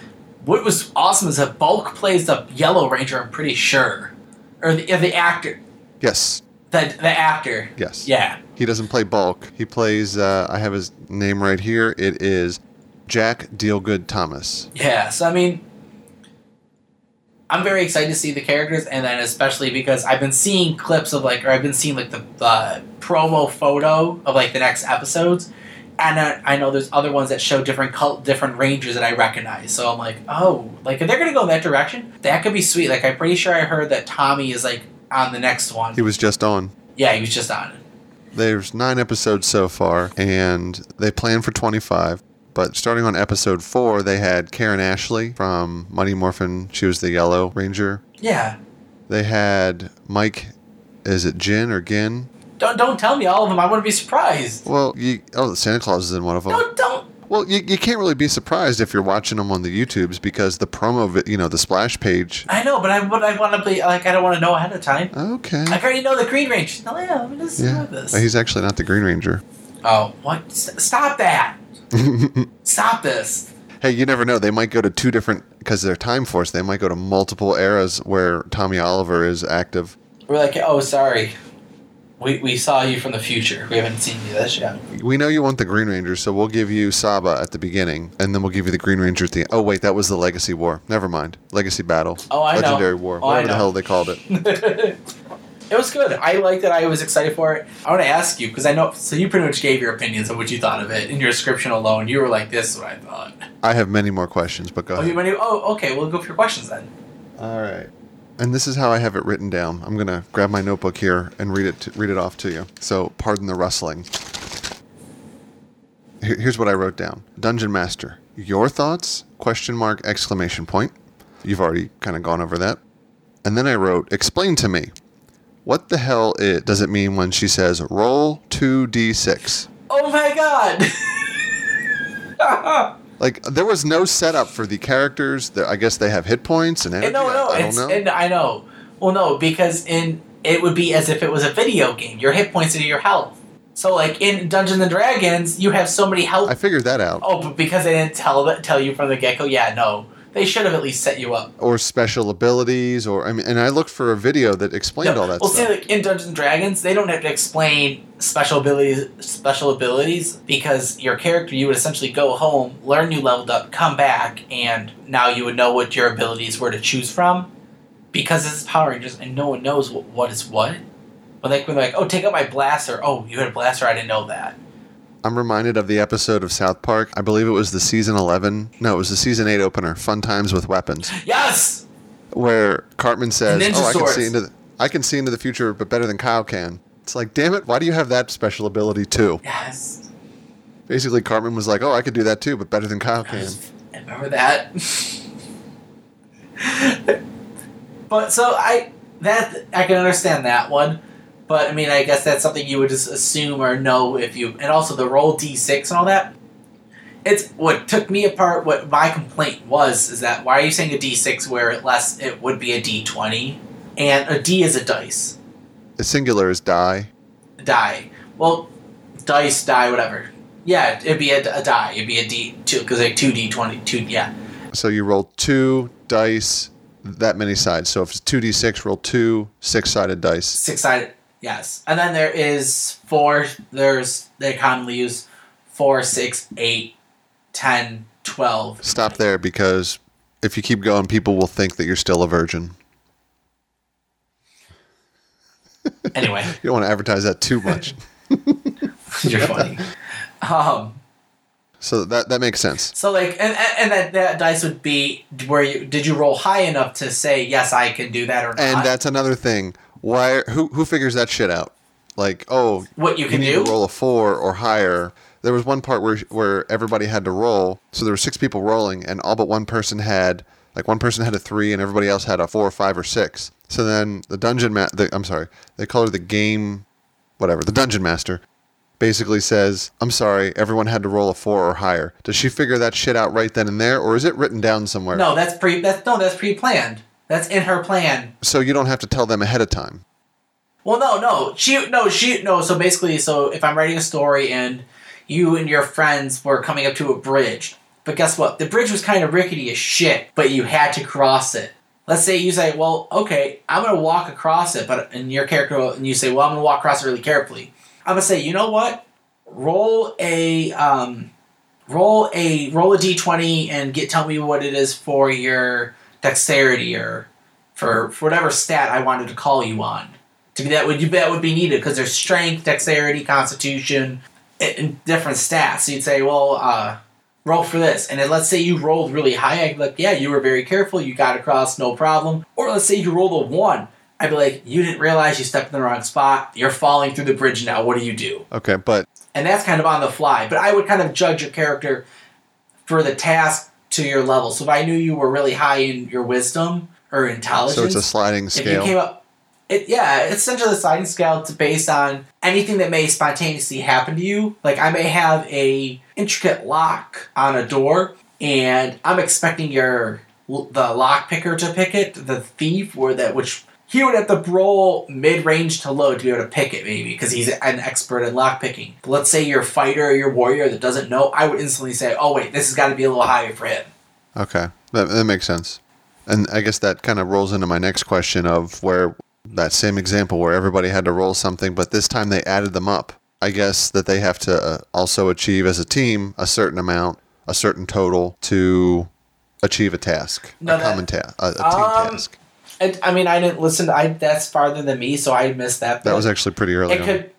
What was awesome is that Bulk plays the Yellow Ranger, I'm pretty sure. Or the, yeah, the actor. Yes, The, the actor. yes. Yeah. He doesn't play Bulk. He plays. Uh, I have his name right here. It is Jack Dealgood Thomas. Yeah. So, I mean, I'm very excited to see the characters, and then especially because I've been seeing clips of, like, or I've been seeing, like, the, the promo photo of, like, the next episodes. And I, I know there's other ones that show different cult, different rangers that I recognize. So I'm like, oh, like if they're gonna go in that direction, that could be sweet. Like I'm pretty sure I heard that Tommy is like on the next one. He was just on. Yeah, he was just on. There's nine episodes so far, and they plan for 25. But starting on episode four, they had Karan Ashley from Mighty Morphin. She was the Yellow Ranger. Yeah. They had Mike, is it Jin or Gin? Don't don't tell me all of them. I want to be surprised. Well, you, oh, Santa Claus is in one of them. Don't don't. Well, you, you can't really be surprised if you're watching them on the YouTubes because the promo, vi- you know, the splash page. I know, but I but I want to be like I don't want to know ahead of time. Okay. I already know the Green Ranger. No, yeah, I'm just Yeah. this. He's actually not the Green Ranger. Oh, what? Stop that! stop this! Hey, you never know. They might go to two different because they're Time Force. They might go to multiple eras where Tommy Oliver is active. We're like, oh, sorry. We, we saw you from the future. We haven't seen you this yet. We know you want the Green Ranger, so we'll give you Saba at the beginning, and then we'll give you the Green Ranger at the end. Oh wait, that was the Legacy War. Never mind. Legacy Battle. Oh, I know. Legendary War. Oh, Whatever the hell they called it. It was good. I liked it. I was excited for it. I want to ask you because I know. So you pretty much gave your opinions of what you thought of it in your description alone. You were like, "This is what I thought." I have many more questions, but go Oh, you ahead. many, oh, okay. We'll go for your questions then. All right. And this is how I have it written down. I'm gonna grab my notebook here and read it to, read it off to you. So pardon the rustling. Here- Here's what I wrote down. Dungeon Master, your thoughts? Question mark exclamation point. You've already kind of gone over that. And then I wrote, explain to me. What the hell it, does it mean when she says roll 2d6? Oh my god! Like there was no setup for the characters. I guess they have hit points and energy. And no, no, I, I don't know. And I know. Well, no, because in it would be as if it was a video game. Your hit points are your health. So, like in Dungeons and Dragons, you have so many health. I figured that out. oh, but because they didn't tell tell you from the get go, yeah, no, they should have at least set you up. or special abilities or I mean and I looked for a video that explained No, all that well, stuff. see, like in Dungeons and Dragons, they don't have to explain special abilities, special abilities, because your character, you would essentially go home, learn you leveled up, come back, and now you would know what your abilities were to choose from. Because this is Power Rangers, and no one knows what, what is what. But like when they're like, oh, take out my blaster. Oh, you had a blaster. I didn't know that. I'm reminded of the episode of South Park. I believe it was the season 11. No, it was the season 8 opener, Fun Times with Weapons, Yes. where Cartman says, "Oh, I can see into the, I can see into the future, but better than Kyle can." It's like, "Damn it, why do you have that special ability too?" Yes. Basically, Cartman was like, "Oh, I could do that too, but better than Kyle can." I remember that. but so I that I can understand that one. But I mean, I guess that's something you would just assume or know if you, and also the roll d six and all that. It's what took me apart. What my complaint was is that why are you saying a d six where it less it would be a d twenty, and a d is a dice The singular is die. die. Well, dice die whatever. Yeah, it'd be a, a die. It'd be a d two because like two d twenty two. Yeah, So you roll two dice, that many sides. So if it's 2d6, roll two six-sided dice. six sided. Yes, and then there is four. There's they commonly use four, six, eight, ten, twelve. Stop there because if you keep going, people will think that you're still a virgin. Anyway, You don't want to advertise that too much. you're funny. Um. so that that makes sense. So like, and and and that that dice would be where you did you roll high enough to say yes I can do that or not? And that's another thing. Why? Who who figures that shit out? Like, oh, what you you can need do. to roll a four or higher. There was one part where where everybody had to roll. So there were six people rolling, and all but one person had like one person had a three, and everybody else had a four, or five, or six. So then the dungeon ma- the, I'm sorry, they call her the game, whatever. The dungeon master basically says, "I'm sorry, everyone had to roll a four or higher." Does she figure that shit out right then and there, or is it written down somewhere? No, that's pre. That's no, that's pre-planned. That's in her plan. So you don't have to tell them ahead of time. Well, no, no, she, no, she, no. So basically, so if I'm writing a story and you and your friends were coming up to a bridge, but guess what? The bridge was kind of rickety as shit, but you had to cross it. Let's say you say, "Well, okay, I'm gonna walk across it," but and your character, and you say, "Well, I'm gonna walk across it really carefully." I'm gonna say, "You know what? Roll a um, roll a roll a d20 and get tell me what it is for your dexterity or for, for whatever stat I wanted to call you on." to be that would you that would be needed because there's strength, dexterity, constitution, and, and different stats. So you'd say, well, uh, roll for this, and then let's say you rolled really high. I'd be like, yeah, you were very careful, you got across, no problem. Or let's say you rolled a one. I'd be like, you didn't realize you stepped in the wrong spot. You're falling through the bridge now. What do you do? Okay, but And that's kind of on the fly. But I would kind of judge your character for the task to your level. So if I knew you were really high in your wisdom or intelligence, so it's a sliding scale. if you came up, it yeah, it's essentially a sliding scale. It's based on anything that may spontaneously happen to you. Like I may have a intricate lock on a door, and I'm expecting your the lock picker to pick it, the thief, or that which he would have to roll mid range to low to be able to pick it, maybe because he's an expert in lock picking. But let's say you're a fighter or your warrior that doesn't know, I would instantly say, "Oh wait, this has got to be a little higher for him." Okay, that, that makes sense. And I guess that kind of rolls into my next question of where that same example where everybody had to roll something, but this time they added them up. I guess that they have to uh, also achieve as a team a certain amount, a certain total to achieve a task, No, a that- common task, a, a team Um, task. I, I mean, I didn't listen. I that's farther than me, so I missed that. That was actually pretty early it on. could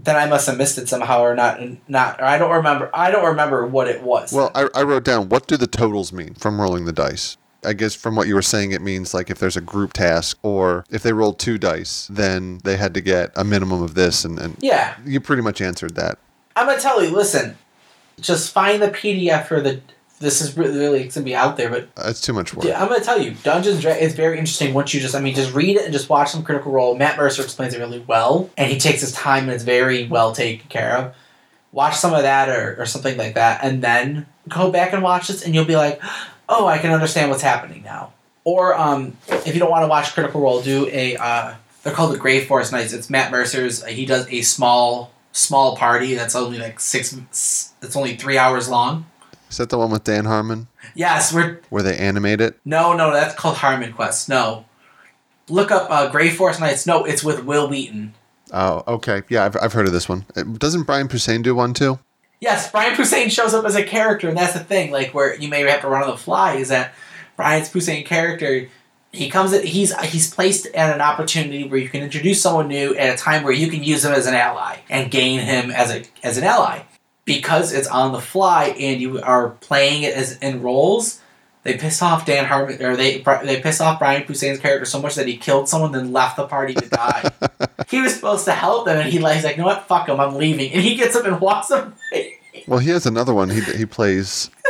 then i must have missed it somehow or not not or i don't remember i don't remember what it was Well, I, I wrote down what do the totals mean from rolling the dice. I guess from what you were saying, it means like if there's a group task or if they rolled two dice, then they had to get a minimum of this, and, and yeah you pretty much answered that. i'm gonna tell you listen just find the pdf for the this is really, really gonna be out there but That's too much work. yeah, i'm gonna tell you dungeons Dra- is very interesting once you just i mean just read it and just watch some critical role. Matt mercer explains it really well and he takes his time and it's very well taken care of. Watch some of that or, or something like that and then go back and watch this and you'll be like oh i can understand what's happening now. Or um, if you don't want to watch critical role do a uh, they're called the grey forest knights. It's matt mercer's he does a small small party that's only like six it's only three hours long Is that the one with Dan Harmon yes we're where they animate it? no no that's called harmon quest no look up uh, grey forest knights no it's with wil wheaton Oh, okay. Yeah, I've, I've heard of this one. Uh, Doesn't Brian Posehn do one too? Yes, Brian Posehn shows up as a character, and that's the thing. Like where you may have to run on the fly is that Brian's Posehn character. He comes at he's he's placed at an opportunity where you can introduce someone new at a time where you can use him as an ally and gain him as a as an ally because it's on the fly and you are playing it as in roles. They piss off Dan Harmon or they they piss off Brian Posehn's character so much that he killed someone then left the party to die. he was supposed to help them and he like, he's like, "No, what, fuck him, I'm leaving, and he gets up and walks away. Well, he has another one. He he plays.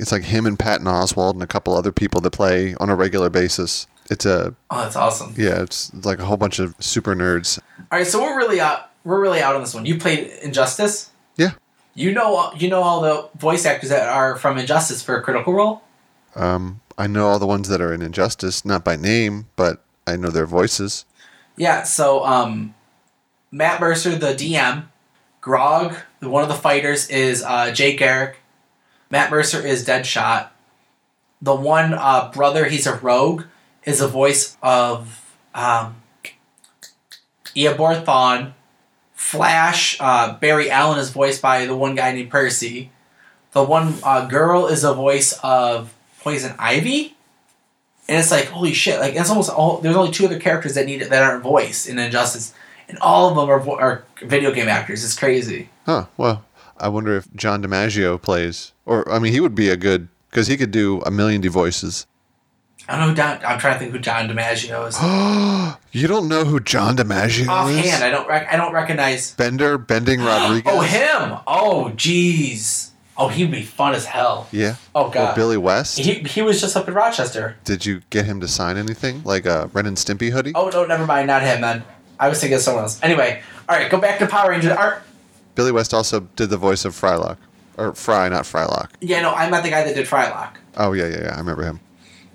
It's like him and Patton Oswalt and a couple other people that play on a regular basis. It's a Oh, that's awesome. yeah. It's like a whole bunch of super nerds. All right, so we're really out. We're really out on this one. You played Injustice. You know, you know all the voice actors that are from Injustice for a Critical Role. Um, I know all the ones that are in Injustice, not by name, but I know their voices. Yeah. So, um, Matt Mercer, the DM, Grog, the- one of the fighters, is uh, Jay Garrick. Matt Mercer is Deadshot. The one uh, brother, he's a rogue, is the voice of um, Eobard Thawne. Flash, uh, Barry Allen is voiced by the one guy named Percy. The one uh, girl is the voice of Poison Ivy. And it's like, holy shit! Like it's almost all. There's only two other characters that need that aren't voiced in Injustice, and all of them are, vo- are video game actors. It's crazy. Huh. Well, I wonder if John DiMaggio plays, or I mean, he would be a good because he could do a million voices. I don't know. Who Don, I'm trying to think who John DiMaggio is. You don't know who John DiMaggio is? Offhand. I don't. Rec- I don't recognize. Bender, Bending Rodriguez. Oh, him! Oh, jeez. Oh, he'd be fun as hell. Yeah. Oh god. Or. Billy West. He, he was just up in Rochester. Did you get him to sign anything like a Ren and Stimpy hoodie? Oh no, never mind, not him then. I was thinking of someone else. Anyway, all right, go back to Power Rangers. Art. Billy West also did the voice of Frylock, or Fry, not Frylock. Yeah, no, I'm not the guy that did Frylock. Oh yeah, yeah, yeah. I remember him.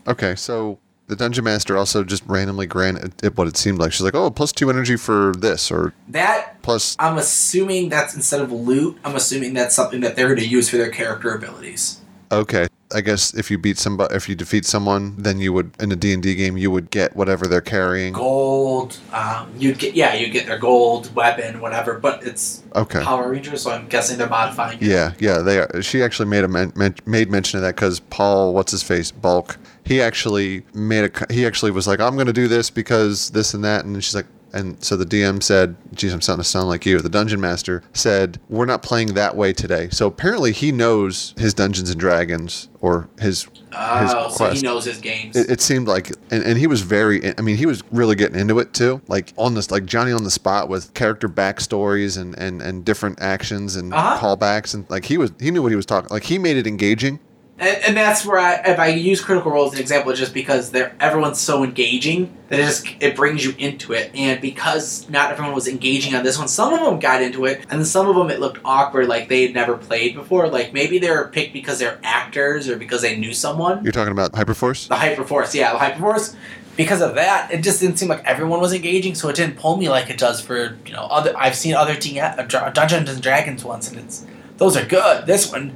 Okay, so the dungeon master also just randomly granted it what it seemed like. She's like, "Oh, plus two energy for this," or That plus. I'm assuming that's instead of loot. I'm assuming that's something that they're going to use for their character abilities. Okay, I guess if you beat somebody, if you defeat someone, then you would in a D and D game you would get whatever they're carrying. Gold. Um, you'd get yeah, you get their gold weapon, whatever. But it's Okay. Power Rangers, so I'm guessing they're modifying. it. Yeah, yeah. They are. She actually made a men, men, made mention of that because Paul, what's his face, Bulk. He actually made a. He actually was like, "I'm going to do this because this and that," and she's like, And so the DM said, geez, I'm starting to sound like you. The dungeon master said, we're not playing that way today. So apparently he knows his Dungeons and Dragons or his, his Oh, so he knows his games. It, it seemed like, and, and he was very, I mean, he was really getting into it too. Like on this, like Johnny on the spot with character backstories and, and, and different actions and Uh-huh. callbacks. And like he was, he knew what he was talking, like he made it engaging. And, and that's where I, if I use Critical Role as an example, it's just because they're everyone's so engaging that it just it brings you into it. And because not everyone was engaging on this one, some of them got into it, and some of them it looked awkward, like they had never played before. Like maybe they were picked because they're actors or because they knew someone. You're talking about Hyperforce? The Hyperforce, yeah, the Hyperforce. Because of that, it just didn't seem like everyone was engaging, so it didn't pull me like it does for you know other. I've seen other D- Dungeons and Dragons ones, and it's those are good. This one,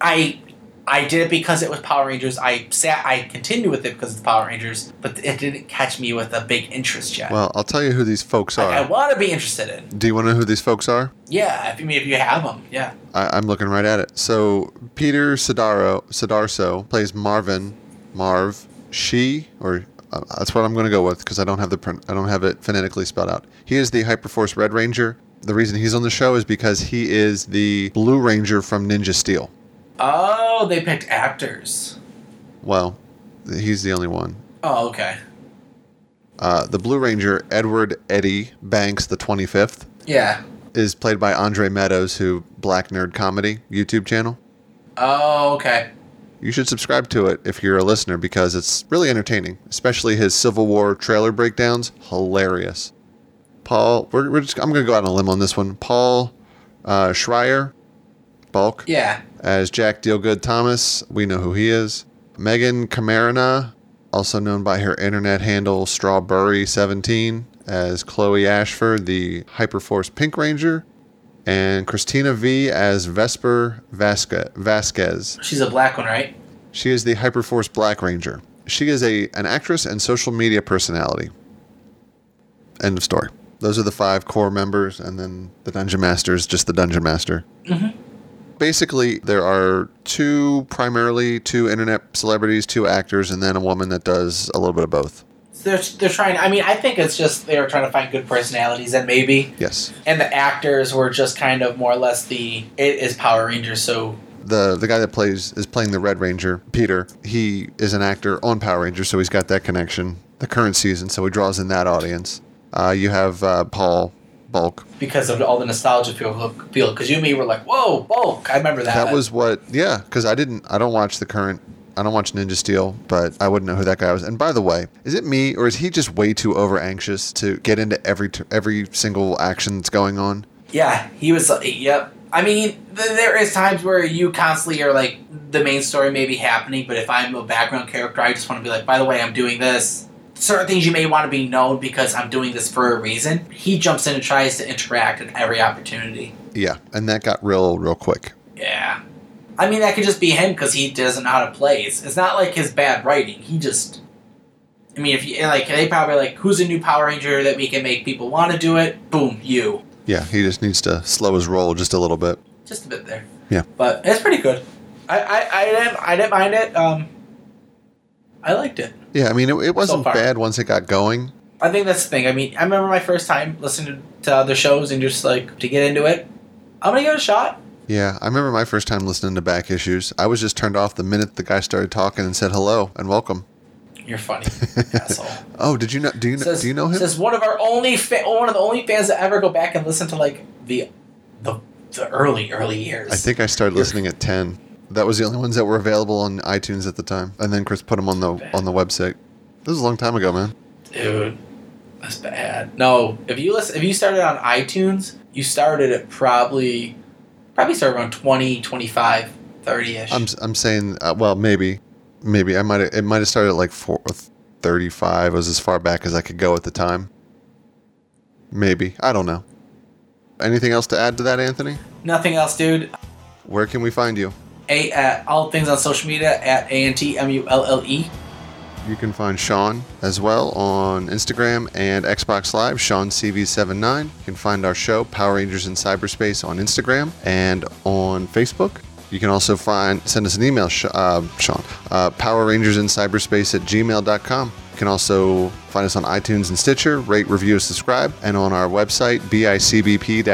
I I did it because it was Power Rangers. I sat, I continued with it because it's Power Rangers, but it didn't catch me with a big interest yet. Well, I'll tell you who these folks Like, I want to be interested in. Do you want to know who these folks are? Yeah, if you if you have them, yeah. I, I'm looking right at it. So Peter Sidaro Sidarso plays Marvin, Marv. She or uh, that's what I'm going to go with because I don't have the pron- I don't have it phonetically spelled out. He is the Hyperforce Red Ranger. The reason he's on the show is because he is the Blue Ranger from Ninja Steel. Oh, they picked actors. Well, he's the only one. Oh, okay. Uh, the Blue Ranger, Edward Eddie Banks, the 25th, Yeah. is played by Andre Meadows, who Black Nerd Comedy YouTube channel. Oh, okay. You should subscribe to it if you're a listener because it's really entertaining, especially his Civil War trailer breakdowns. Hilarious. Paul, we're, we're just, I'm going to go out on a limb on this one. Paul uh, Schrier, Bulk, Yeah. As Jack Dealgood Thomas. We know who he is. Megan Camarena, also known by her internet handle Strawberry17, as Chloe Ashford, the Hyperforce Pink Ranger. And Christina V as Vesper Vasque- Vasquez. She's a black one, right? She is the Hyperforce Black Ranger. She is a an actress and social media personality. End of story. Those are the five core members, and then the Dungeon Master is just the Dungeon Master. Mm-hmm. Basically, there are two, primarily two internet celebrities, two actors, and then a woman that does a little bit of both. They're, they're trying. I mean, I think it's just they were trying to find good personalities, and maybe, Yes. and the actors were just kind of more or less the it is Power Rangers, so The the guy that plays is playing the Red Ranger, Peter. He is an actor on Power Rangers, so he's got that connection. The current season, so he draws in that audience. Uh, you have uh, Paul Bulk, because of all the nostalgia feel, feel. Because you and me were like, "Whoa, bulk!" I remember that. That was what, yeah, because I didn't, I don't watch the current, I don't watch Ninja Steel, but I wouldn't know who that guy was. And by the way, is it me or is he just way too over anxious to get into every every single action that's going on? Yeah, he was. uh, Yep. I mean, th- there is times where you constantly are like the main story may be happening, but if I'm a background character, I just want to be like, by the way, I'm doing this. Certain things you may want to be known because I'm doing this for a reason. He jumps in and tries to interact at every opportunity. Yeah, and that got real, real quick. Yeah. I mean, that could just be him because he doesn't know how to play. It's, it's not like his bad writing. He just. I mean, if you like, they probably like, who's a new Power Ranger that we can make people want to do it? Boom, you. Yeah, he just needs to slow his roll just a little bit. just a bit there. Yeah. but it's pretty good. I I, I didn't I didn't mind it. Um, I liked it. Yeah, I mean, it, it wasn't far. bad once it got going. I think that's the thing. I mean, I remember my first time listening to other shows and just like to get into it. I'm gonna give it a shot. Yeah, I remember my first time listening to back issues. I was just turned off the minute the guy started talking and said hello and welcome. You're funny, asshole. Oh, did you know? Do you know? Says, do you know him? Says one of our only fa- one of the only fans that ever go back and listen to like the the the early early years. I think I started listening at ten. That was the only ones that were available on iTunes at the time, and then Chris put them on the on the website. This was a long time ago, man. Dude, that's bad. No, if you listen, if you started on iTunes, you started at probably, probably started around 20, 25, 30 ish. I'm I'm saying, uh, well, maybe, maybe I might have, it might have started at like four, 35 was as far back as I could go at the time. Maybe I don't know. Anything else to add to that, Anthony? Nothing else, dude. Where can we find you? A at all things on social media at A N T M U L L E. You can find Sean as well on Instagram and Xbox Live, Sean CV79. You can find our show, Power Rangers in Cyberspace, on Instagram and on Facebook. You can also find send us an email, uh, Sean, uh, Power Rangers in Cyberspace at gmail.com. You can also find us on iTunes and Stitcher, rate, review, subscribe, and on our website, bicbp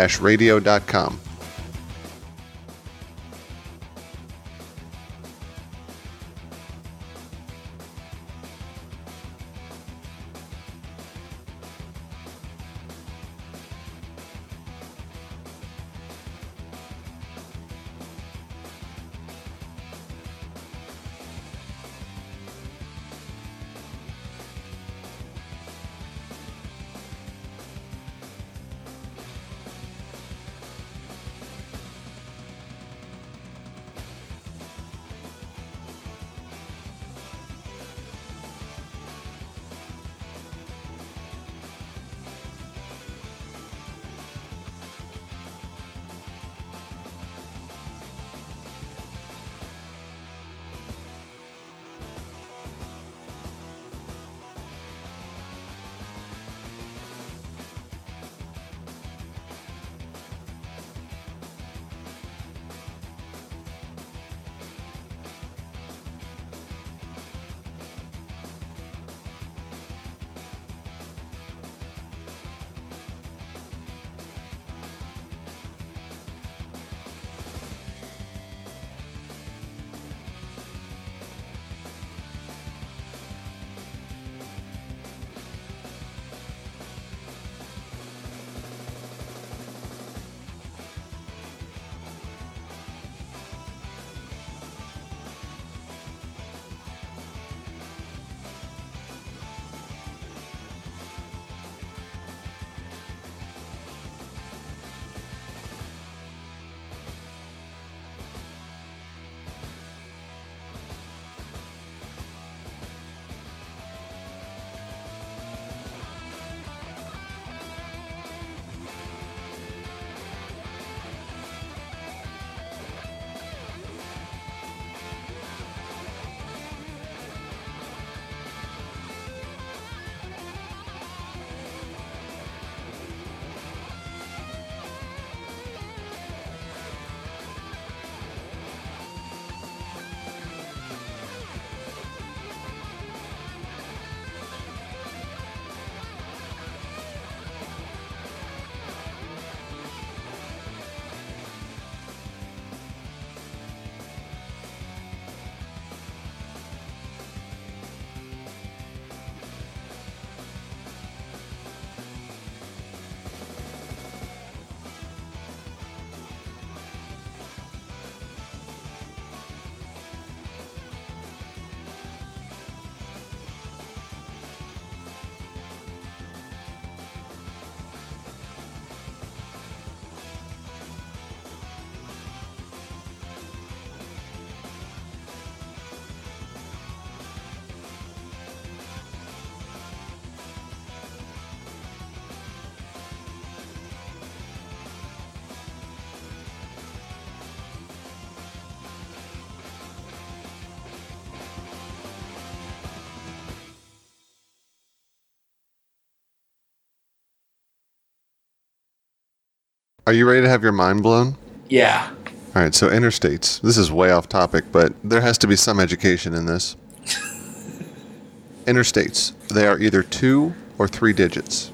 Are you ready to have your mind blown? Yeah. All right, so interstates. This is way off topic, but there has to be some education in this. interstates. They are either two or three digits.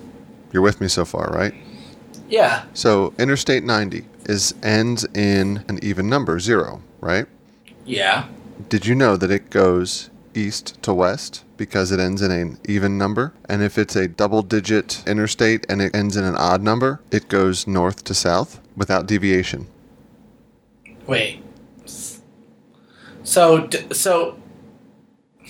You're with me so far, right? Yeah. So Interstate 90 is ends in an even number, zero, right? Yeah. Did you know that it goes east to west because it ends in an even number? And if it's a double digit interstate and it ends in an odd number, it goes north to south without deviation. Wait. So d- so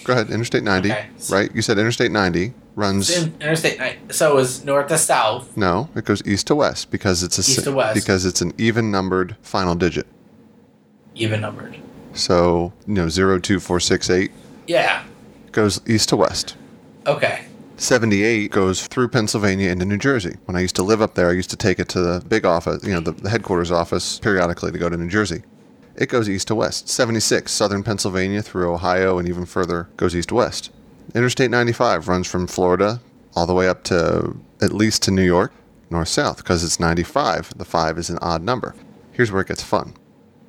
Go ahead, Interstate 90, Okay. right? You said Interstate 90 runs. in- interstate. ni- So is north to south. No, it goes east to west because it's a East si- to west. because it's an even numbered final digit. Even numbered. So you know, zero two four six eight Yeah. goes east to west. Okay. 78 goes through Pennsylvania into New Jersey. When I used to live up there, I used to take it to the big office, you know, the, the headquarters office periodically to go to New Jersey. It goes east to west. 76, southern Pennsylvania through Ohio and even further goes east to west. Interstate 95 runs from Florida all the way up to at least to New York, north south, because it's 95. The 5 is an odd number. Here's where it gets fun.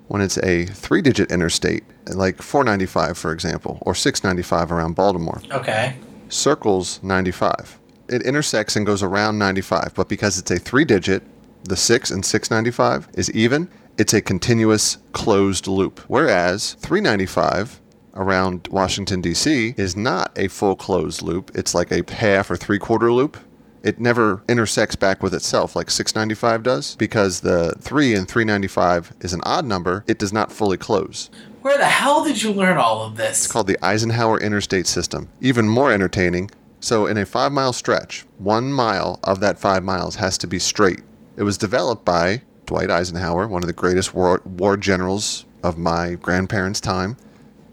When it's a three digit interstate, like 495, for example, or 695 around Baltimore, Okay. circles 95. It intersects and goes around 95, but because it's a three digit, the 6 and 695 is even, it's a continuous closed loop. Whereas 395 around Washington, D.C. is not a full closed loop, it's like a half or three quarter loop. It never intersects back with itself like 695 does because the 3 and 395 is an odd number, it does not fully close. Where the hell did you learn all of this? It's called the Eisenhower Interstate System. Even more entertaining. So, in a five mile stretch, one mile of that five miles has to be straight. It was developed by Dwight Eisenhower, one of the greatest war, war generals of my grandparents' time.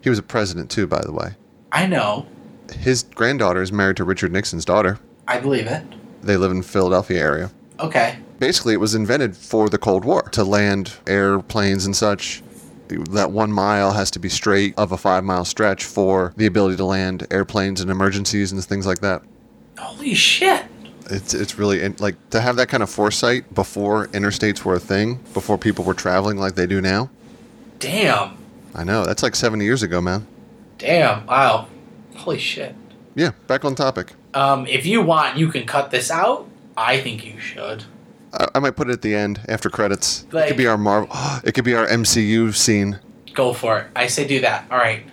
He was a president, too, by the way. I know. His granddaughter is married to Richard Nixon's daughter. I believe it. They live in Philadelphia area. Okay. Basically, it was invented for the Cold War to land airplanes and such. That one mile has to be straight of a five mile stretch for the ability to land airplanes in emergencies and things like that. Holy shit. It's it's really like to have that kind of foresight before interstates were a thing, before people were traveling like they do now. Damn. I know that's like 70 years ago, man. Damn. Wow. Holy shit. Yeah, back on topic. Um, if you want, you can cut this out. I think you should. I, I might put it at the end after credits. it could be our Marvel. It could be our MCU scene. Go for it. I say do that. All right.